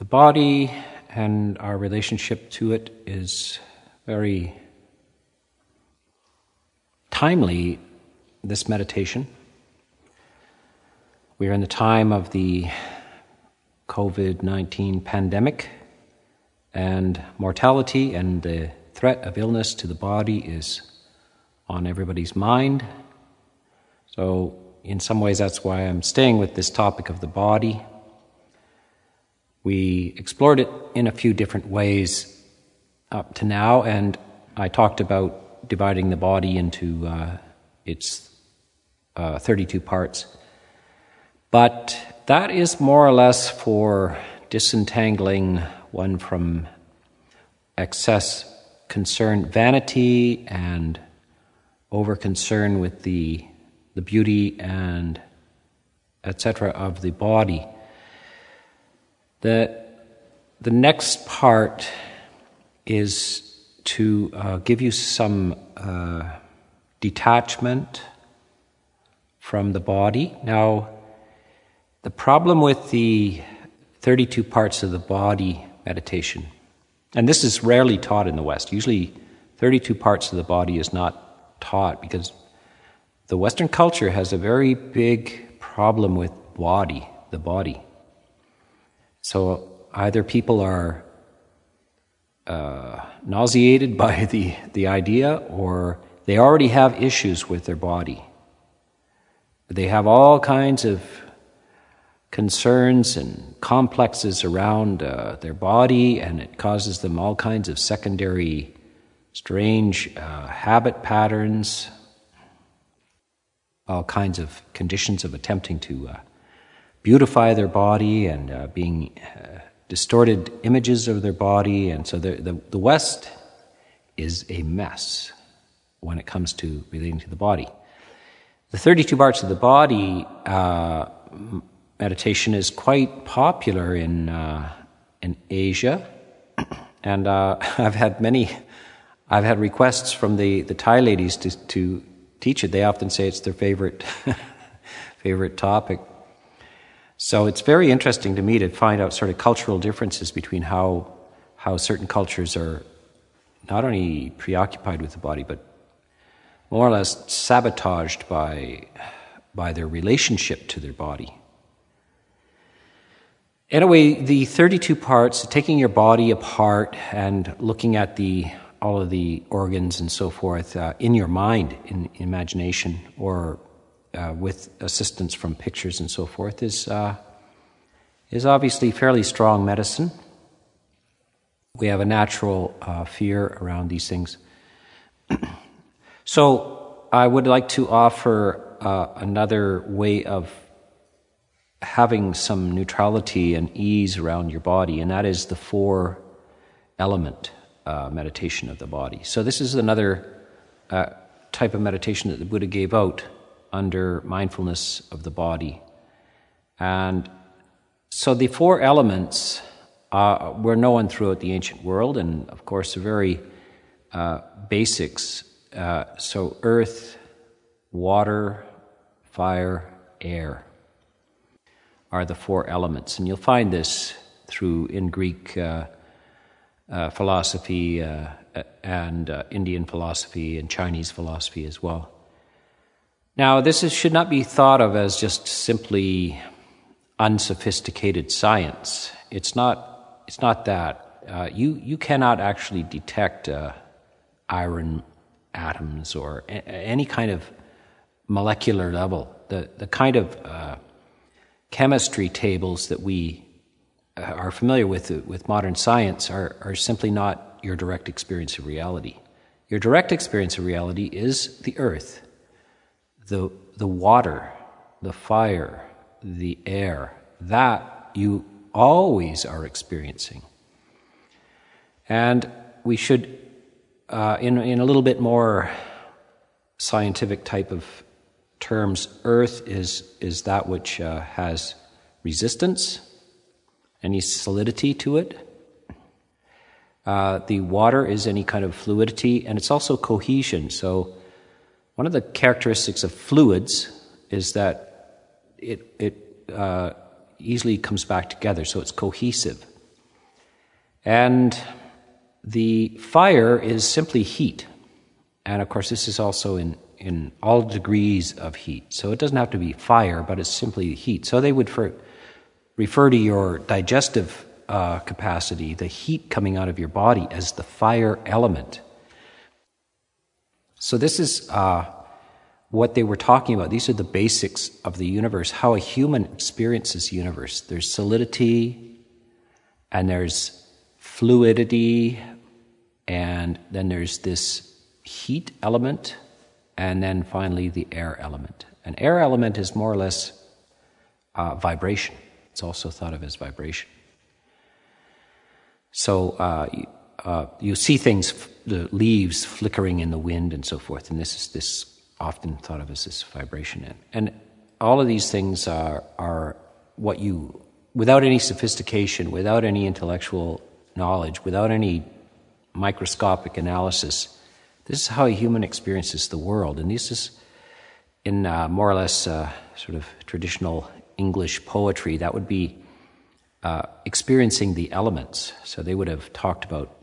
The body and our relationship to it is very timely, this meditation. We are in the time of the COVID 19 pandemic, and mortality and the threat of illness to the body is on everybody's mind. So, in some ways, that's why I'm staying with this topic of the body. We explored it in a few different ways up to now, and I talked about dividing the body into uh, its uh, 32 parts. But that is more or less for disentangling one from excess concern, vanity, and over concern with the, the beauty and etc. of the body. The, the next part is to uh, give you some uh, detachment from the body. Now, the problem with the 32 parts of the body meditation, and this is rarely taught in the West, usually 32 parts of the body is not taught because the Western culture has a very big problem with body, the body. So either people are uh, nauseated by the, the idea or they already have issues with their body. They have all kinds of concerns and complexes around uh, their body, and it causes them all kinds of secondary, strange uh, habit patterns, all kinds of conditions of attempting to uh, beautify their body and uh, being uh, distorted images of their body. And so the, the, the, West is a mess when it comes to relating to the body. The 32 parts of the body uh, meditation is quite popular in, uh, in Asia. And uh, I've had many, I've had requests from the, the Thai ladies to, to teach it. They often say it's their favorite, favorite topic. So it's very interesting to me to find out sort of cultural differences between how, how certain cultures are not only preoccupied with the body, but more or less sabotaged by, by their relationship to their body. Anyway, the 32 parts, taking your body apart and looking at the, all of the organs and so forth uh, in your mind, in imagination, or uh, with assistance from pictures and so forth is, uh, is obviously fairly strong medicine. We have a natural uh, fear around these things. so, I would like to offer uh, another way of having some neutrality and ease around your body, and that is the four element uh, meditation of the body. So, this is another type of meditation that the Buddha gave out under mindfulness of the body. And so the four elements uh, were known throughout the ancient world, and of course, the very uh, basics. Uh, so, earth, water, fire, air are the four elements. And you'll find this through in Greek uh, uh, philosophy uh, and Indian philosophy and Chinese philosophy as well. Now, this is, should not be thought of as just simply unsophisticated science. It's not, it's not that. Uh, you, you cannot actually detect uh, iron atoms or a- any kind of molecular level. The, the kind of uh, chemistry tables that we uh, are familiar with with modern science are, are simply not your direct experience of reality. Your direct experience of reality is the earth the, the water, the fire, the air, that you always are experiencing. And we should, uh, in, in a little bit more scientific type of terms, earth is, is that which uh, has resistance, any solidity to it. Uh, the water is any kind of fluidity, and it's also cohesion. So one of the characteristics of fluids is that it, it uh, easily comes back together, so it's cohesive. And the fire is simply heat. And of course, this is also in, in all degrees of heat. So it doesn't have to be fire, but it's simply heat. So they would for, refer to your digestive uh, capacity, the heat coming out of your body, as the fire element. So this is uh, what they were talking about. These are the basics of the universe, how a human experiences universe. There's solidity, and there's fluidity, and then there's this heat element, and then finally the air element. An air element is more or less uh, vibration. It's also thought of as vibration. So uh, uh, you see things, the leaves flickering in the wind and so forth, and this is this often thought of as this vibration. And, all of these things are, are what you, without any sophistication, without any intellectual knowledge, without any microscopic analysis, this is how a human experiences the world. And this is, in uh, more or less uh, sort of traditional English poetry, that would be uh, experiencing the elements. So they would have talked about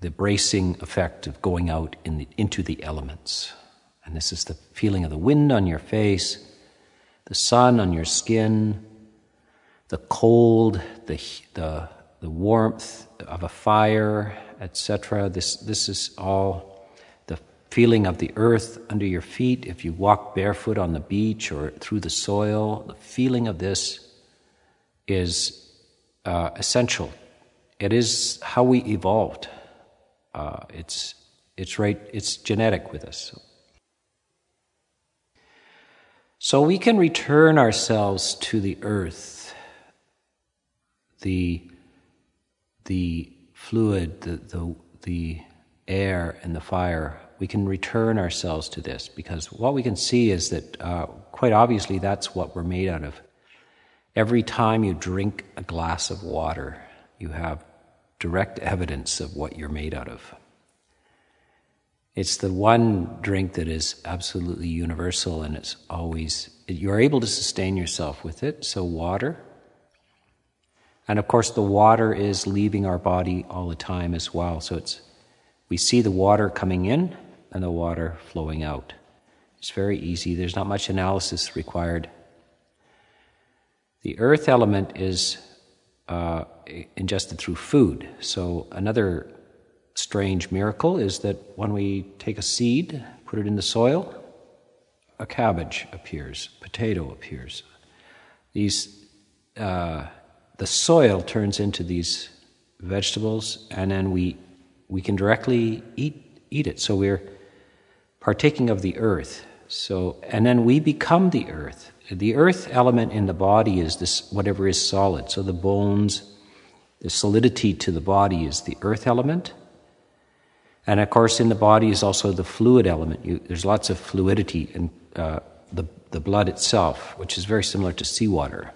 the bracing effect of going out in the, into the elements. And this is the feeling of the wind on your face, the sun on your skin, the cold, the, the, the warmth of a fire, etc. This, this is all the feeling of the earth under your feet. If you walk barefoot on the beach or through the soil, the feeling of this is uh, essential. It is how we evolved. Uh, it's, it's right, it's genetic with us. So we can return ourselves to the earth, the, the fluid, the, the, the air, and the fire. We can return ourselves to this because what we can see is that uh, quite obviously that's what we're made out of. Every time you drink a glass of water, you have direct evidence of what you're made out of. It's the one drink that is absolutely universal and it's always, you're able to sustain yourself with it. So, water. And of course, the water is leaving our body all the time as well. So, it's, we see the water coming in and the water flowing out. It's very easy, there's not much analysis required. The earth element is uh, ingested through food. So, another strange miracle is that when we take a seed, put it in the soil, a cabbage appears, potato appears. These, uh, the soil turns into these vegetables, and then we we can directly eat eat it. So we're partaking of the earth. So and then we become the earth. The earth element in the body is this whatever is solid. So the bones, the solidity to the body is the earth element. And of course, in the body is also the fluid element. You, there's lots of fluidity in uh, the, the blood itself, which is very similar to seawater,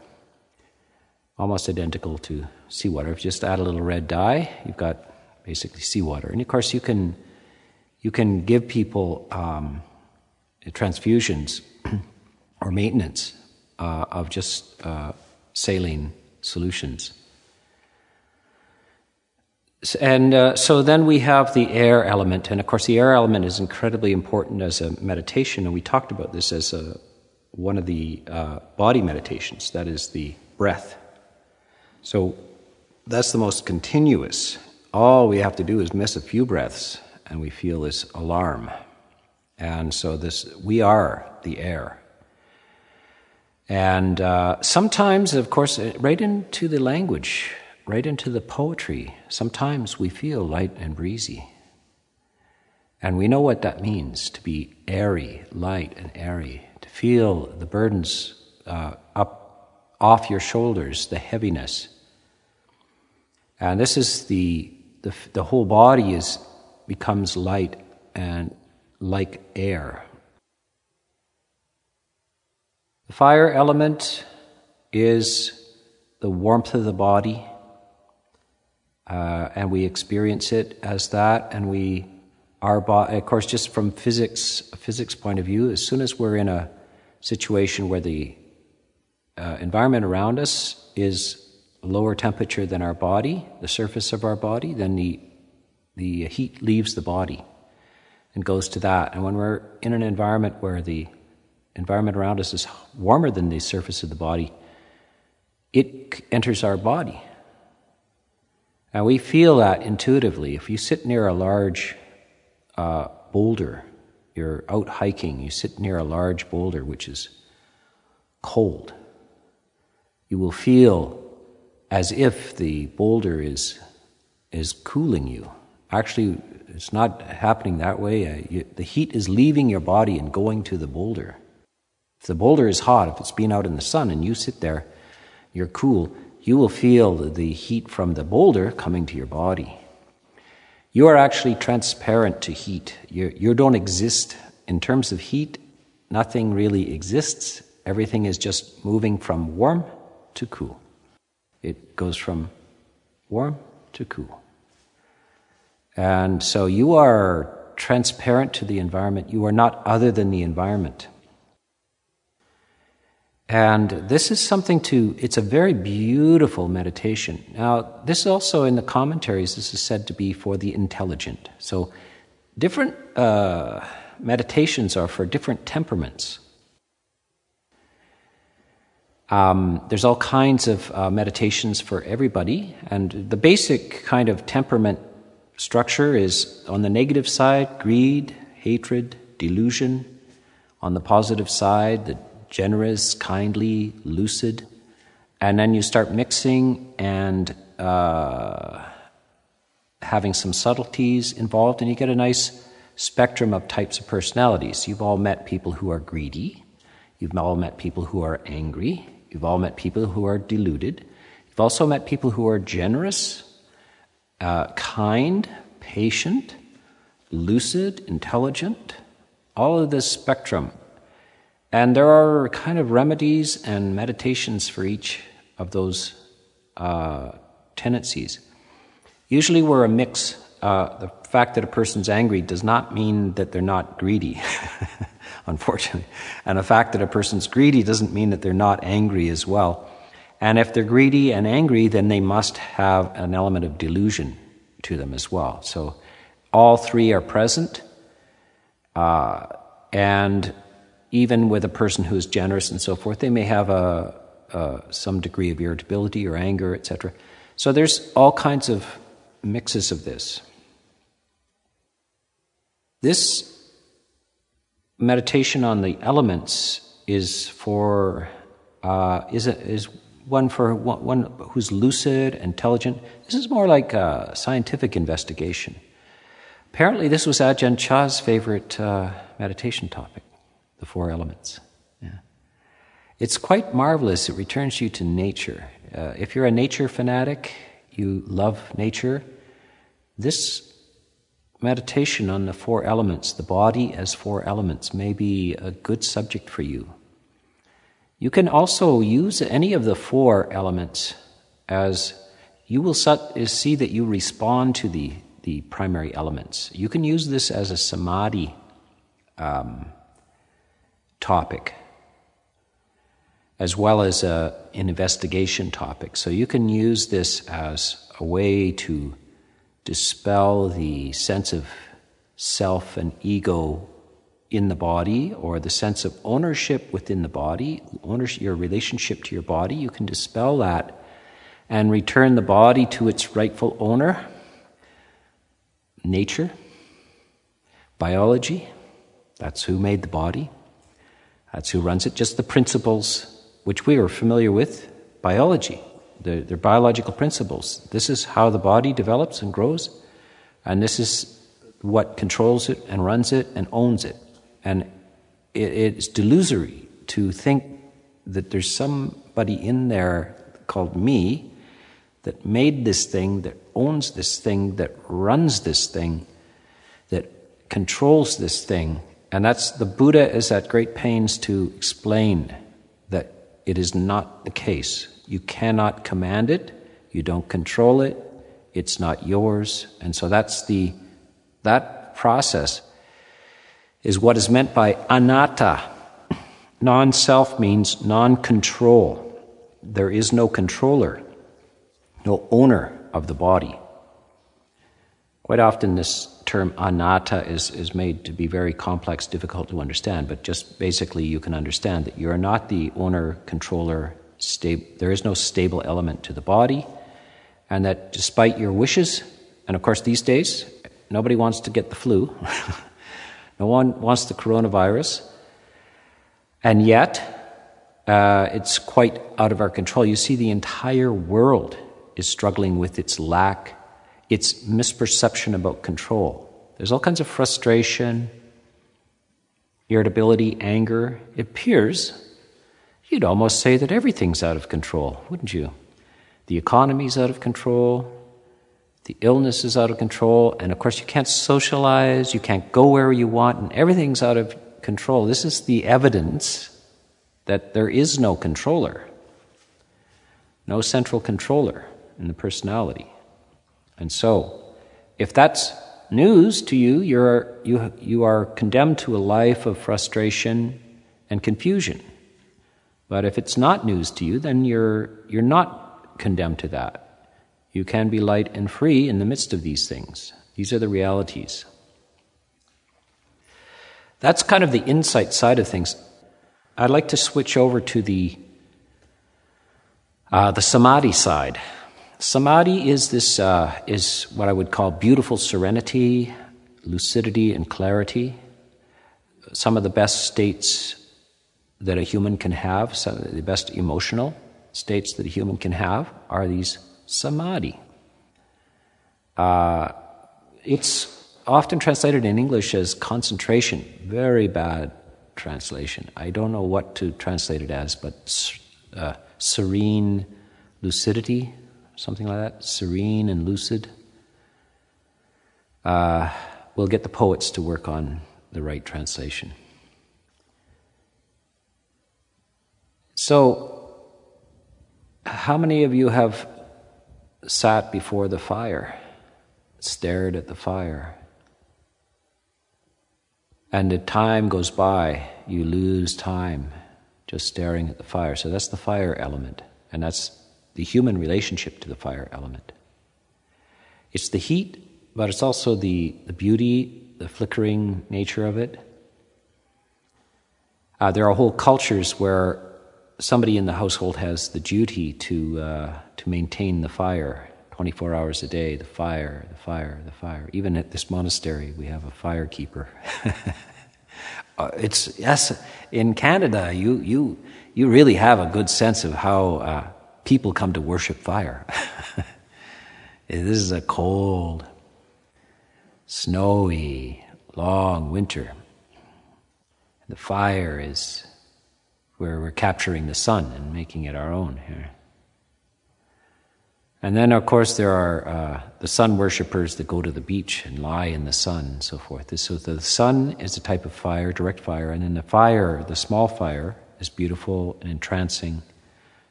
almost identical to seawater. If you just add a little red dye, you've got basically seawater. And of course, you can, you can give people um, transfusions or maintenance uh, of just uh, saline solutions. And uh, so then we have the air element, and of course, the air element is incredibly important as a meditation, and we talked about this as a, one of the uh, body meditations that is, the breath. So that's the most continuous. All we have to do is miss a few breaths, and we feel this alarm. And so, this we are the air. And uh, sometimes, of course, right into the language right into the poetry. Sometimes we feel light and breezy. And we know what that means to be airy, light, and airy, to feel the burdens uh, up off your shoulders, the heaviness. And this is the, the, the whole body is, becomes light and like air. The fire element is the warmth of the body uh, and we experience it as that, and we our body, of course, just from physics physics point of view, as soon as we're in a situation where the uh, environment around us is lower temperature than our body, the surface of our body, then the, the heat leaves the body and goes to that. And when we're in an environment where the environment around us is warmer than the surface of the body, it enters our body. And we feel that intuitively. If you sit near a large uh, boulder, you're out hiking, you sit near a large boulder which is cold, you will feel as if the boulder is, is cooling you. Actually, it's not happening that way. Uh, you, the heat is leaving your body and going to the boulder. If the boulder is hot, if it's been out in the sun and you sit there, you're cool, you will feel the heat from the boulder coming to your body. You are actually transparent to heat. You, you don't exist. In terms of heat, nothing really exists. Everything is just moving from warm to cool. It goes from warm to cool. And so you are transparent to the environment. You are not other than the environment. And this is something to, it's a very beautiful meditation. Now, this is also in the commentaries, this is said to be for the intelligent. So, different uh, meditations are for different temperaments. Um, there's all kinds of uh, meditations for everybody, and the basic kind of temperament structure is on the negative side, greed, hatred, delusion. On the positive side, the generous, kindly, lucid. And then you start mixing and uh, having some subtleties involved, and you get a nice spectrum of types of personalities. You've all met people who are greedy, you've all met people who are angry, you've all met people who are deluded, you've also met people who are generous, uh, kind, patient, lucid, intelligent. All of this spectrum and there are kind of remedies and meditations for each of those uh, tendencies. Usually, we're a mix. Uh, the fact that a person's angry does not mean that they're not greedy, unfortunately. And the fact that a person's greedy doesn't mean that they're not angry as well. And if they're greedy and angry, then they must have an element of delusion to them as well. So all three are present. Uh, and even with a person who is generous and so forth, they may have a, a some degree of irritability or anger, etc. So there's all kinds of mixes of this. This meditation on the elements is for uh, is a, is one for one, one, who's lucid, intelligent. This is more like a scientific investigation. Apparently, this was Ajahn Chah's favorite uh, meditation topic the four elements. Yeah. It's quite marvelous. It returns you to nature. Uh, if you're a nature fanatic, you love nature, this meditation on the four elements, the body as four elements, may be a good subject for you. You can also use any of the four elements as you will see that you respond to the, the primary elements. You can use this as a samadhi um, topic as well as a, an investigation topic. So you can use this as a way to dispel the sense of self and ego in the body or the sense of ownership within the body, ownership, your relationship to your body. You can dispel that and return the body to its rightful owner nature, biology. That's who made the body. That's who runs it. Just the principles which we are familiar with biology. They're, they're, biological principles. This is how the body develops and grows, and this is what controls it and runs it and owns it. And it, it's delusory to think that there's somebody in there called me that made this thing, that owns this thing, that runs this thing, that controls this thing, and that's the Buddha is at great pains to explain that it is not the case. You cannot command it, you don't control it, it's not yours. And so that's the that process is what is meant by anatta. Non self means non control. There is no controller. no owner of the body. Quite often, this term anatta is, is made to be very complex, difficult to understand, but just basically, you can understand that you're not the owner, controller, there is no stable element to the body, and that despite your wishes, and of course, these days, nobody wants to get the flu, no one wants the coronavirus, and yet, uh, it's quite out of our control. You see, the entire world is struggling with its lack it's misperception about control. There's all kinds of frustration, irritability, anger. It appears you'd almost say that everything's out of control, wouldn't you? The economy's out of control, the illness is out of control, and of course, you can't socialize, you can't go where you want, and everything's out of control. This is the evidence that there is no controller, no central controller in the personality. And so, if that's news to you, you're, you, you are condemned to a life of frustration and confusion. But if it's not news to you, then you're, you're not condemned to that. You can be light and free in the midst of these things. These are the realities. That's kind of the insight side of things. I'd like to switch over to the, uh, the samadhi side. Samadhi is this uh, is what I would call beautiful serenity, lucidity, and clarity. Some of the best states that a human can have, some of the best emotional states that a human can have, are these samadhi. Uh, it's often translated in English as concentration. Very bad translation. I don't know what to translate it as, but uh, serene lucidity, something like that, serene and lucid. Uh, we'll get the poets to work on the right translation. So, how many of you have sat before the fire, stared at the fire? And the time goes by, you lose time just staring at the fire. So that's the fire element. And that's the human relationship to the fire element. It's the heat, but it's also the, the beauty, the flickering nature of it. Uh, there are whole cultures where somebody in the household has the duty to, uh, to maintain the fire 24 hours a day the fire, the fire, the fire. Even at this monastery, we have a fire keeper. uh, it's, yes, in Canada, you, you, you really have a good sense of how uh, people come to worship fire. this is a cold, snowy, long winter. The fire is where we're capturing the sun and making it our own here. And then, of course, there are uh, the sun worshippers that go to the beach and lie in the sun and so forth. So the sun is a type of fire, direct fire, and then the fire, the small fire, is beautiful and entrancing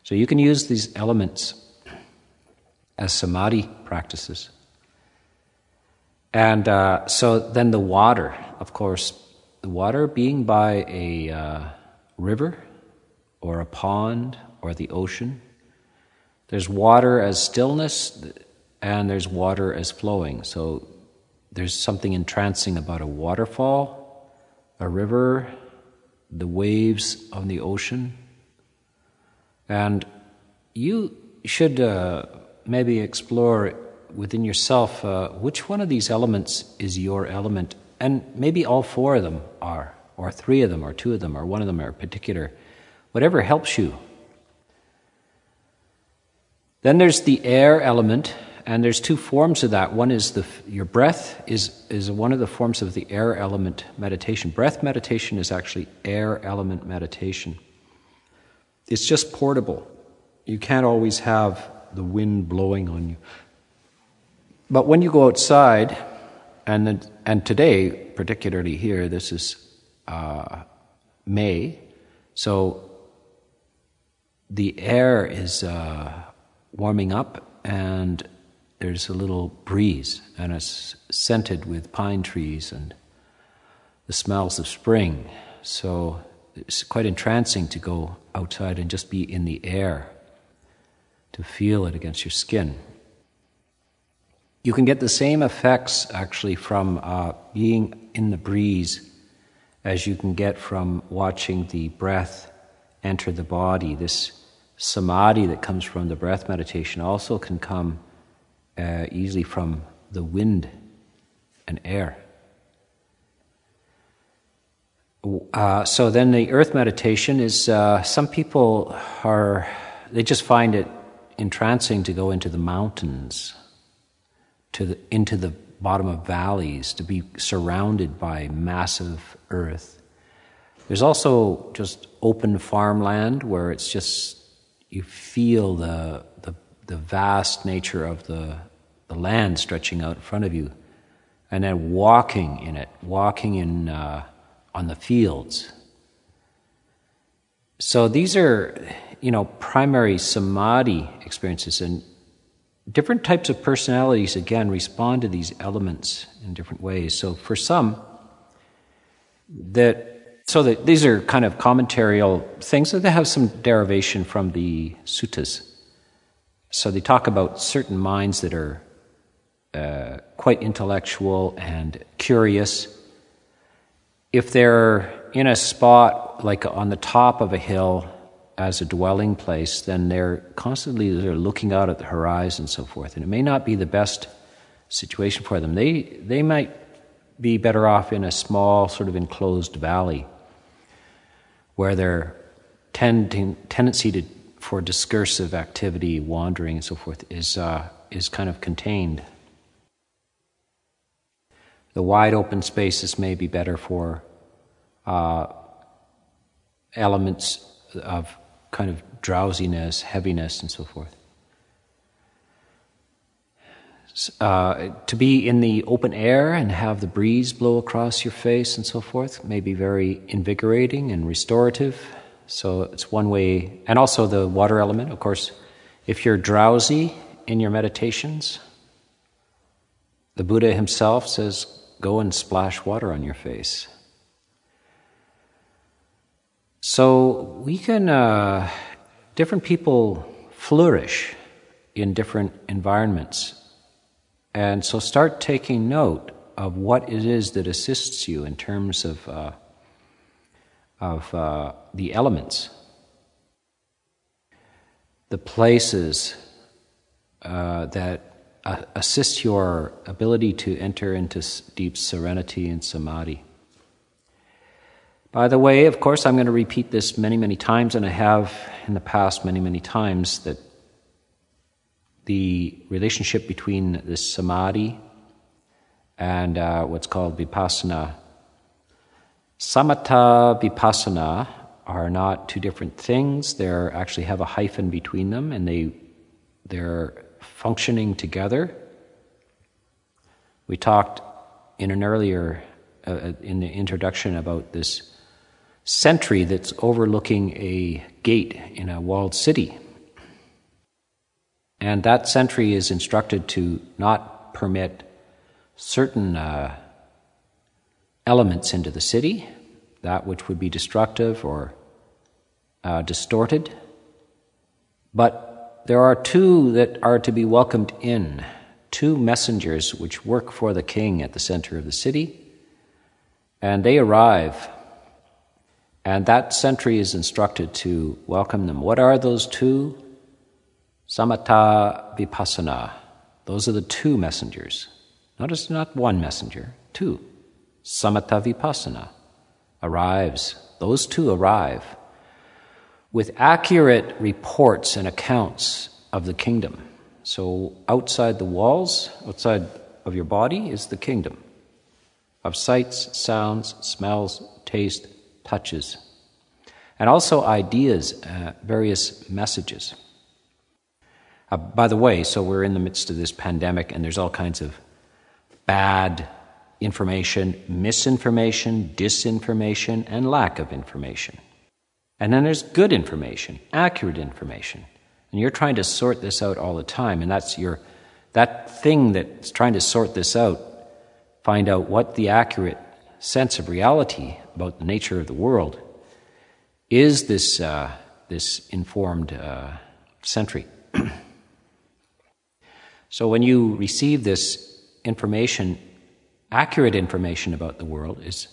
so you can use these elements as samadhi practices. And uh, so then the water, of course, the water being by a uh, river or a pond or the ocean, there's water as stillness and there's water as flowing. So there's something entrancing about a waterfall, a river, the waves on the ocean. And you should uh, maybe explore within yourself uh, which one of these elements is your element. And maybe all four of them are, or three of them, or two of them, or one of them are particular. Whatever helps you. Then there's the air element, and there's two forms of that. One is the your breath is is one of the forms of the air element meditation. Breath meditation is actually air element meditation it's just portable. You can't always have the wind blowing on you. But when you go outside, and, and today, particularly here, this is uh, May, so the air is uh, warming up and there's a little breeze, and it's scented with pine trees and the smells of spring. So it's quite entrancing to go outside and just be in the air, to feel it against your skin. You can get the same effects actually from uh, being in the breeze as you can get from watching the breath enter the body. This samadhi that comes from the breath meditation also can come uh, easily from the wind and air. Uh, so then the earth meditation is uh, some people are they just find it entrancing to go into the mountains to the, into the bottom of valleys to be surrounded by massive earth. There's also just open farmland where it's just you feel the the, the vast nature of the the land stretching out in front of you and then walking in it walking in uh, on the fields. So these are, you know, primary samadhi experiences, and different types of personalities again respond to these elements in different ways. So for some, that so that these are kind of commentarial things that have some derivation from the suttas. So they talk about certain minds that are uh, quite intellectual and curious if they're in a spot like on the top of a hill as a dwelling place, then they're constantly they're looking out at the horizon and so forth. And it may not be the best situation for them. They, they might be better off in a small, sort of enclosed valley where their tending, tendency to, for discursive activity, wandering, and so forth is, uh, is kind of contained. The wide open spaces may be better for uh, elements of kind of drowsiness, heaviness, and so forth. Uh, to be in the open air and have the breeze blow across your face and so forth may be very invigorating and restorative. So it's one way, and also the water element, of course. If you're drowsy in your meditations, the Buddha himself says, Go and splash water on your face. So we can, uh, different people flourish in different environments. And so start taking note of what it is that assists you in terms of, uh, of uh, the elements, the places uh, that uh, assist your ability to enter into deep serenity and samadhi. By the way, of course, I'm going to repeat this many, many times, and I have in the past many, many times, that the relationship between the samadhi and uh, what's called vipassana. Samatha vipassana are not two different things. They actually have a hyphen between them, and they they're functioning together. We talked in an earlier, uh, uh, in the introduction, about this sentry that's overlooking a gate in a walled city. And that sentry is instructed to not permit certain uh, elements into the city, that which would be destructive or uh, distorted. But there are two that are to be welcomed in, two messengers which work for the king at the center of the city. And they arrive, and that sentry is instructed to welcome them. What are those two? Samatha Vipassana. Those are the two messengers. Notice not one messenger, two. Samatha Vipassana arrives. Those two arrive with accurate reports and accounts of the kingdom. So, outside the walls, outside of your body, is the kingdom of sights, sounds, smells, taste, touches, and also ideas, uh, various messages. Uh, by the way, so we're in the midst of this pandemic, and there's all kinds of bad information, misinformation, disinformation, and lack of information. And then there's good information, accurate information. And you're trying to sort this out all the time. And that's your, that thing that's trying to sort this out, find out what the accurate sense of reality about the nature of the world is this, uh, this informed uh, sentry. So when you receive this information, accurate information about the world is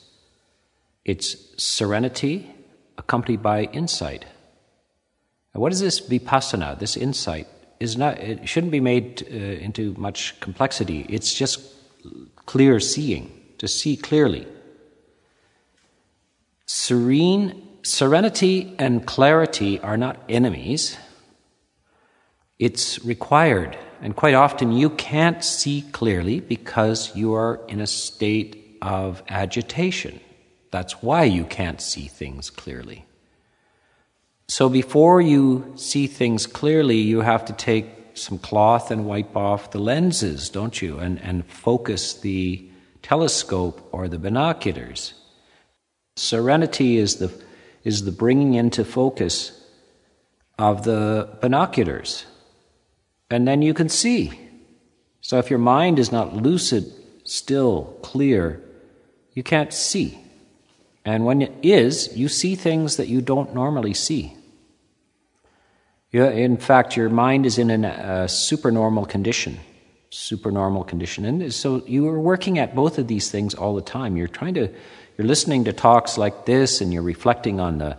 it's serenity accompanied by insight. And what is this vipassana, this insight? Is not it shouldn't be made uh, into much complexity. It's just clear seeing, to see clearly. Serene serenity and clarity are not enemies. It's required. And quite often you can't see clearly because you are in a state of agitation. That's why you can't see things clearly. So before you see things clearly, you have to take some cloth and wipe off the lenses, don't you? And, and focus the telescope or the binoculars. Serenity is the, is the bringing into focus of the binoculars. And then you can see. So if your mind is not lucid, still, clear, you can't see. And when it is, you see things that you don't normally see. in fact, your mind is in a supernormal condition. Supernormal condition. And so you are working at both of these things all the time. You're trying to, you're listening to talks like this and you're reflecting on the,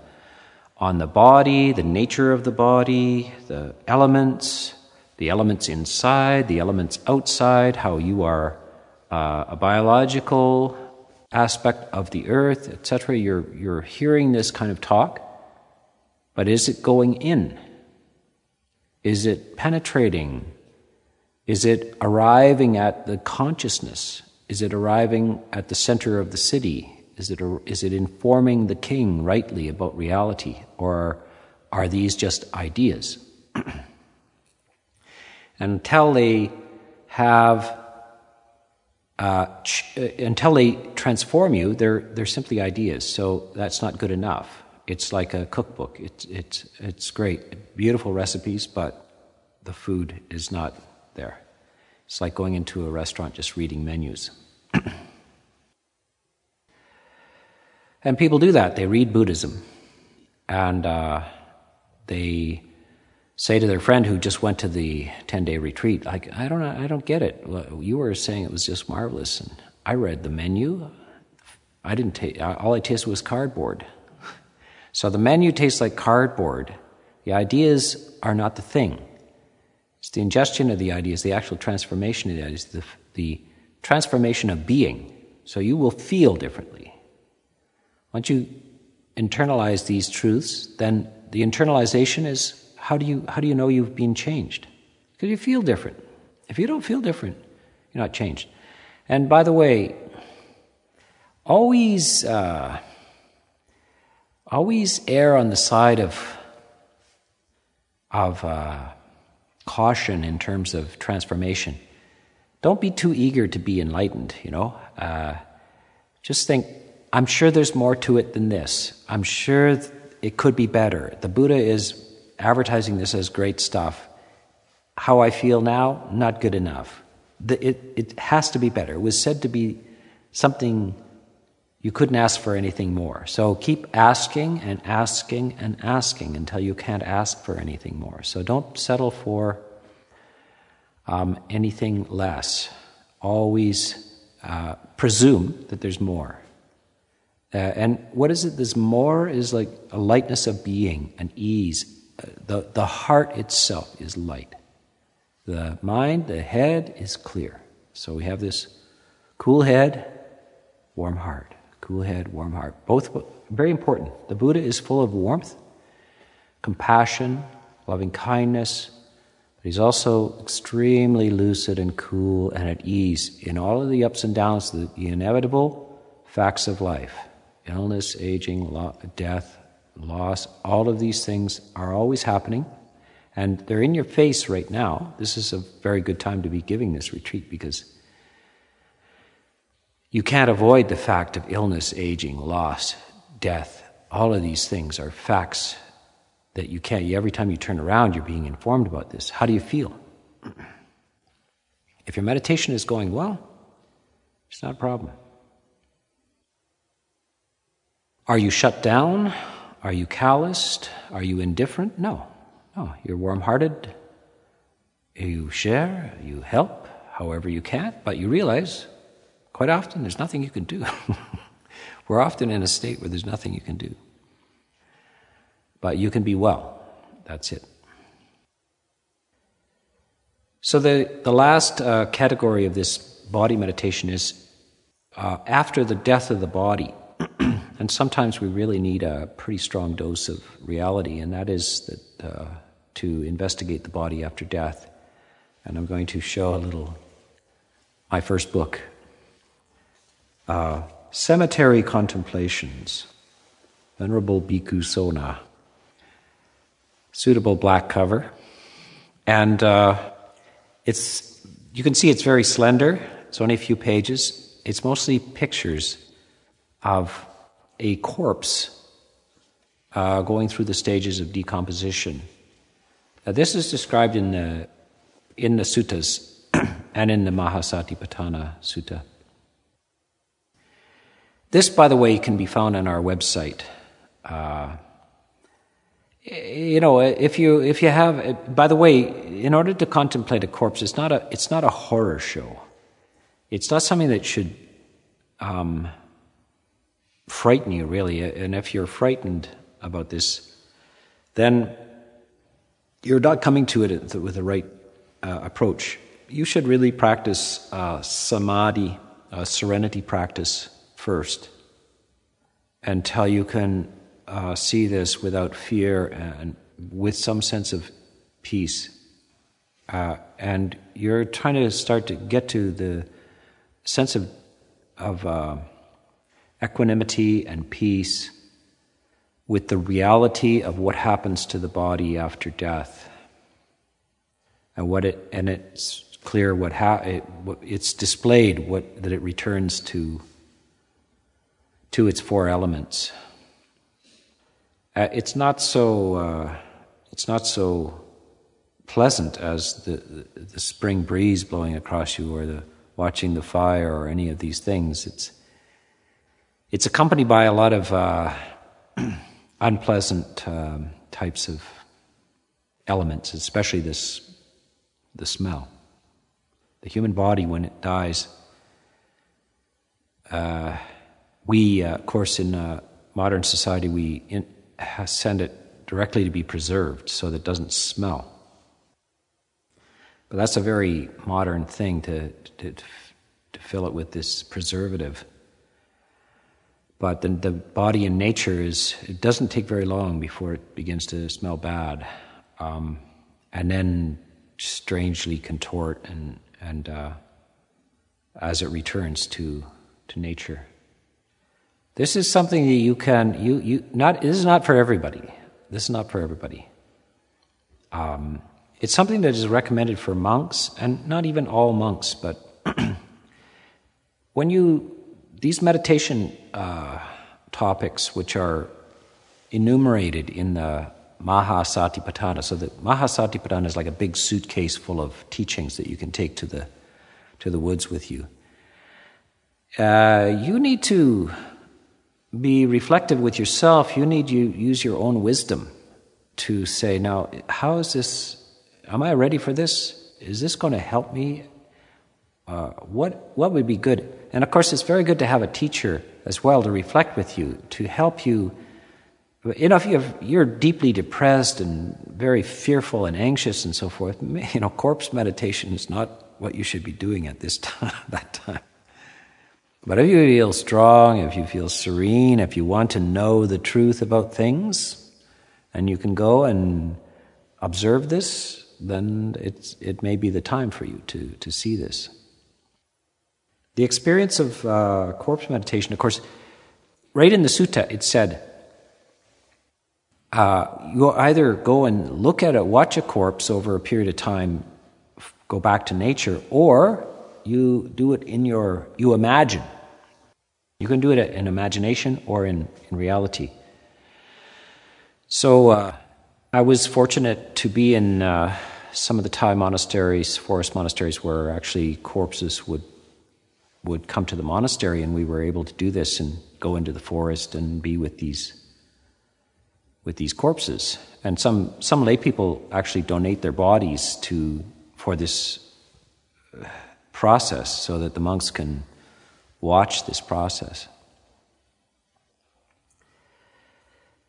on the body, the nature of the body, the elements, the elements inside, the elements outside, how you are uh, a biological aspect of the earth, etc. You're, you're hearing this kind of talk, but is it going in? Is it penetrating? Is it arriving at the consciousness? Is it arriving at the center of the city? Is it, is it informing the king rightly about reality? Or are these just ideas? until they have uh, ch- uh, until they transform you, they're they're simply ideas. So that's not good enough. It's like a cookbook. It's it's it's great, beautiful recipes, but the food is not there. It's like going into a restaurant just reading menus. and people do that. They read Buddhism, and uh, they say to their friend who just went to the 10 day retreat, like, I don't, I don't get it. You were saying it was just marvelous. And I read the menu. I didn't taste, all I tasted was cardboard. So the menu tastes like cardboard. The ideas are not the thing. It's the ingestion of the ideas, the actual transformation of the ideas, the, the transformation of being. So you will feel differently. Once you internalize these truths, then the internalization is how do you, how do you know you've been changed? Because you feel different. If you don't feel different, you're not changed. And by the way, always, uh, always err on the side of, of uh, caution in terms of transformation. Don't be too eager to be enlightened, you know. Uh, just think, I'm sure there's more to it than this. I'm sure it could be better. The Buddha is advertising this as great stuff. How I feel now, not good enough. The, it, it has to be better. It was said to be something you couldn't ask for anything more. So keep asking and asking and asking until you can't ask for anything more. So don't settle for um, anything less. Always uh, presume that there's more. Uh, and what is it? This more is like a lightness of being, an ease, the, the heart itself is light. The mind, the head is clear. So we have this cool head, warm heart. Cool head, warm heart. Both very important. The Buddha is full of warmth, compassion, loving kindness, but he's also extremely lucid and cool and at ease in all of the ups and downs, the, inevitable facts of life illness, aging, death, loss, all of these things are always happening. And they're in your face right now. This is a very good time to be giving this retreat because you can't avoid the fact of illness, aging, loss, death. All of these things are facts that you can't. Every time you turn around, you're being informed about this. How do you feel? If your meditation is going well, it's not a problem. Are you shut down? Are you calloused? Are you indifferent? No. No. You're warm hearted. you share, you help however you can, but you realize quite often there's nothing you can do. We're often in a state where there's nothing you can do. But you can be well. That's it. So, the, the last uh, category of this body meditation is uh, after the death of the body. and sometimes we really need a pretty strong dose of reality, and that is that, uh, to investigate the body after death. And I'm going to show a little, my first book, uh, Cemetery Contemplations, Venerable Bhikkhu Sona. Suitable black cover. And uh, it's, you can see it's very slender, it's only a few pages. It's mostly pictures of a corpse uh, going through the stages of decomposition. Now, this is described in the, in the suttas and in the Mahasatipatthana Sutta. This, by the way, can be found on our website. Uh, you know, if you if you have, by the way, in order to contemplate a corpse, it's not a it's not a horror show. It's not something that should um, frighten you, really. And if you're frightened about this, then you're not coming to it with the right uh, approach. You should really practice uh, samadhi, uh, serenity practice first, until you can uh, see this without fear and with some sense of peace. Uh, and you're trying to start to get to the sense of, of uh, equanimity and peace with the reality of what happens to the body after death. And what it and it's clear what, ha- it, what it's displayed what that it returns to to its four elements. Uh, it's not so uh, it's not so pleasant as the, the, the spring breeze blowing across you or the watching the fire or any of these things. It's it's accompanied by a lot of uh, unpleasant um, types of elements, especially this the smell. The human body, when it dies, uh, we, uh, of course, in uh, modern society, we in, send it directly to be preserved so that it doesn't smell. But that's a very modern thing to, to, to fill it with this preservative. But the, the body in nature is, it doesn't take very long before it begins to smell bad. Um, and then strangely contort and, and uh, as it returns to, to nature. This is something that you can, you, you, not, this is not for everybody. This is not for everybody. Um, it's something that is recommended for monks, and not even all monks, but when you, these meditation uh, topics, which are enumerated in the Mahasatipatthana, so the Mahasatipatthana is like a big suitcase full of teachings that you can take to the, to the woods with you. Uh, you need to be reflective with yourself, you need to use your own wisdom to say, now, how is this? Am I ready for this? Is this going to help me? Uh, what, what would be good? And of course, it's very good to have a teacher as well to reflect with you, to help you. You know, if you are deeply depressed and very fearful and anxious and so forth, you know, corpse meditation is not what you should be doing at this time, that time. But if you feel strong, if you feel serene, if you want to know the truth about things, and you can go and observe this, then it's, it may be the time for you to, to see this. The experience of uh, corpse meditation, of course, right in the sutta, it said, uh, you either go and look at it, watch a corpse over a period of time, go back to nature, or you do it in your, you imagine. You can do it in imagination or in, in reality. So uh, I was fortunate to be in uh, some of the Thai monasteries, forest monasteries, where actually corpses would would come to the monastery, and we were able to do this and go into the forest and be with these with these corpses. And some some lay people actually donate their bodies to for this uh, process so that the monks can watch this process.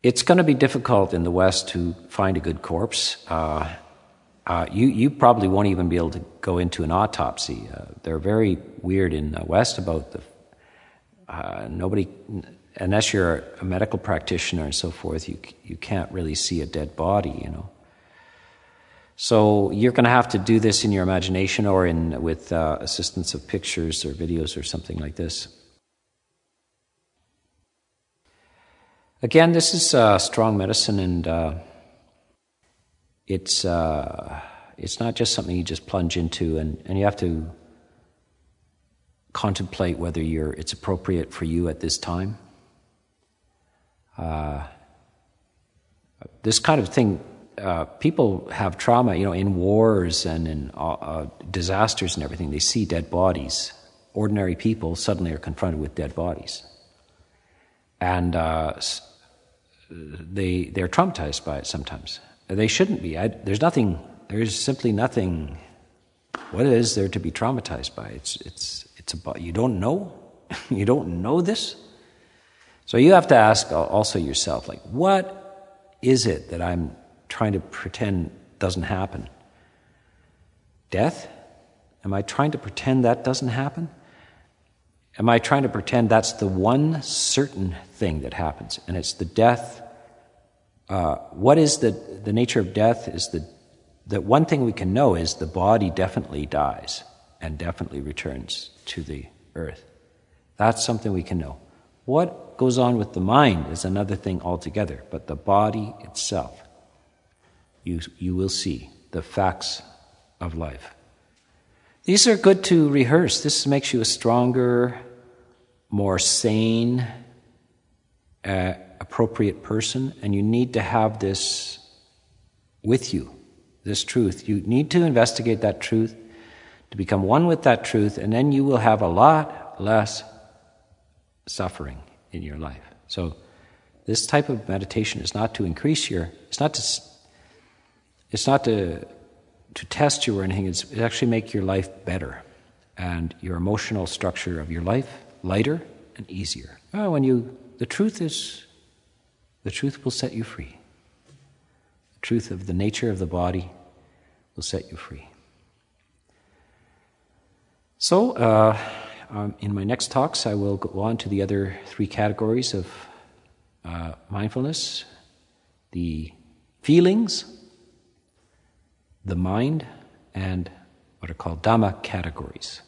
It's going to be difficult in the West to find a good corpse. Uh, uh, you, you probably won't even be able to go into an autopsy. Uh, they're very weird in the West about the. Uh, nobody, unless you're a medical practitioner and so forth, you, you can't really see a dead body, you know. So you're going to have to do this in your imagination or in, with uh, assistance of pictures or videos or something like this. Again, this is uh, strong medicine, and uh, it's uh, it's not just something you just plunge into, and, and you have to contemplate whether you're it's appropriate for you at this time. Uh, this kind of thing, uh, people have trauma, you know, in wars and in uh, disasters and everything. They see dead bodies. Ordinary people suddenly are confronted with dead bodies, and they they're traumatized by it sometimes. They shouldn't be. I, there's nothing. There's simply nothing. What is there to be traumatized by? It's it's it's about you don't know. you don't know this. So you have to ask also yourself, like, what is it that I'm trying to pretend doesn't happen? Death? Am I trying to pretend that doesn't happen? Am I trying to pretend that's the one certain thing that happens, and it's the death? Uh, what is the, the nature of death? Is the, the one thing we can know is the body definitely dies and definitely returns to the earth. That's something we can know. What goes on with the mind is another thing altogether, but the body itself, you, you will see the facts of life. These are good to rehearse. This makes you a stronger, more sane, uh, appropriate person, and you need to have this with you, this truth. You need to investigate that truth, to become one with that truth, and then you will have a lot less suffering in your life. So, this type of meditation is not to increase your, it's not to, it's not to to test you or anything, it's, actually make your life better and your emotional structure of your life lighter and easier. When you, the truth is, the truth will set you free. The truth of the nature of the body will set you free. So, uh, um, in my next talks, I will go on to the other three categories of uh, mindfulness the feelings, the mind and what are called Dhamma categories.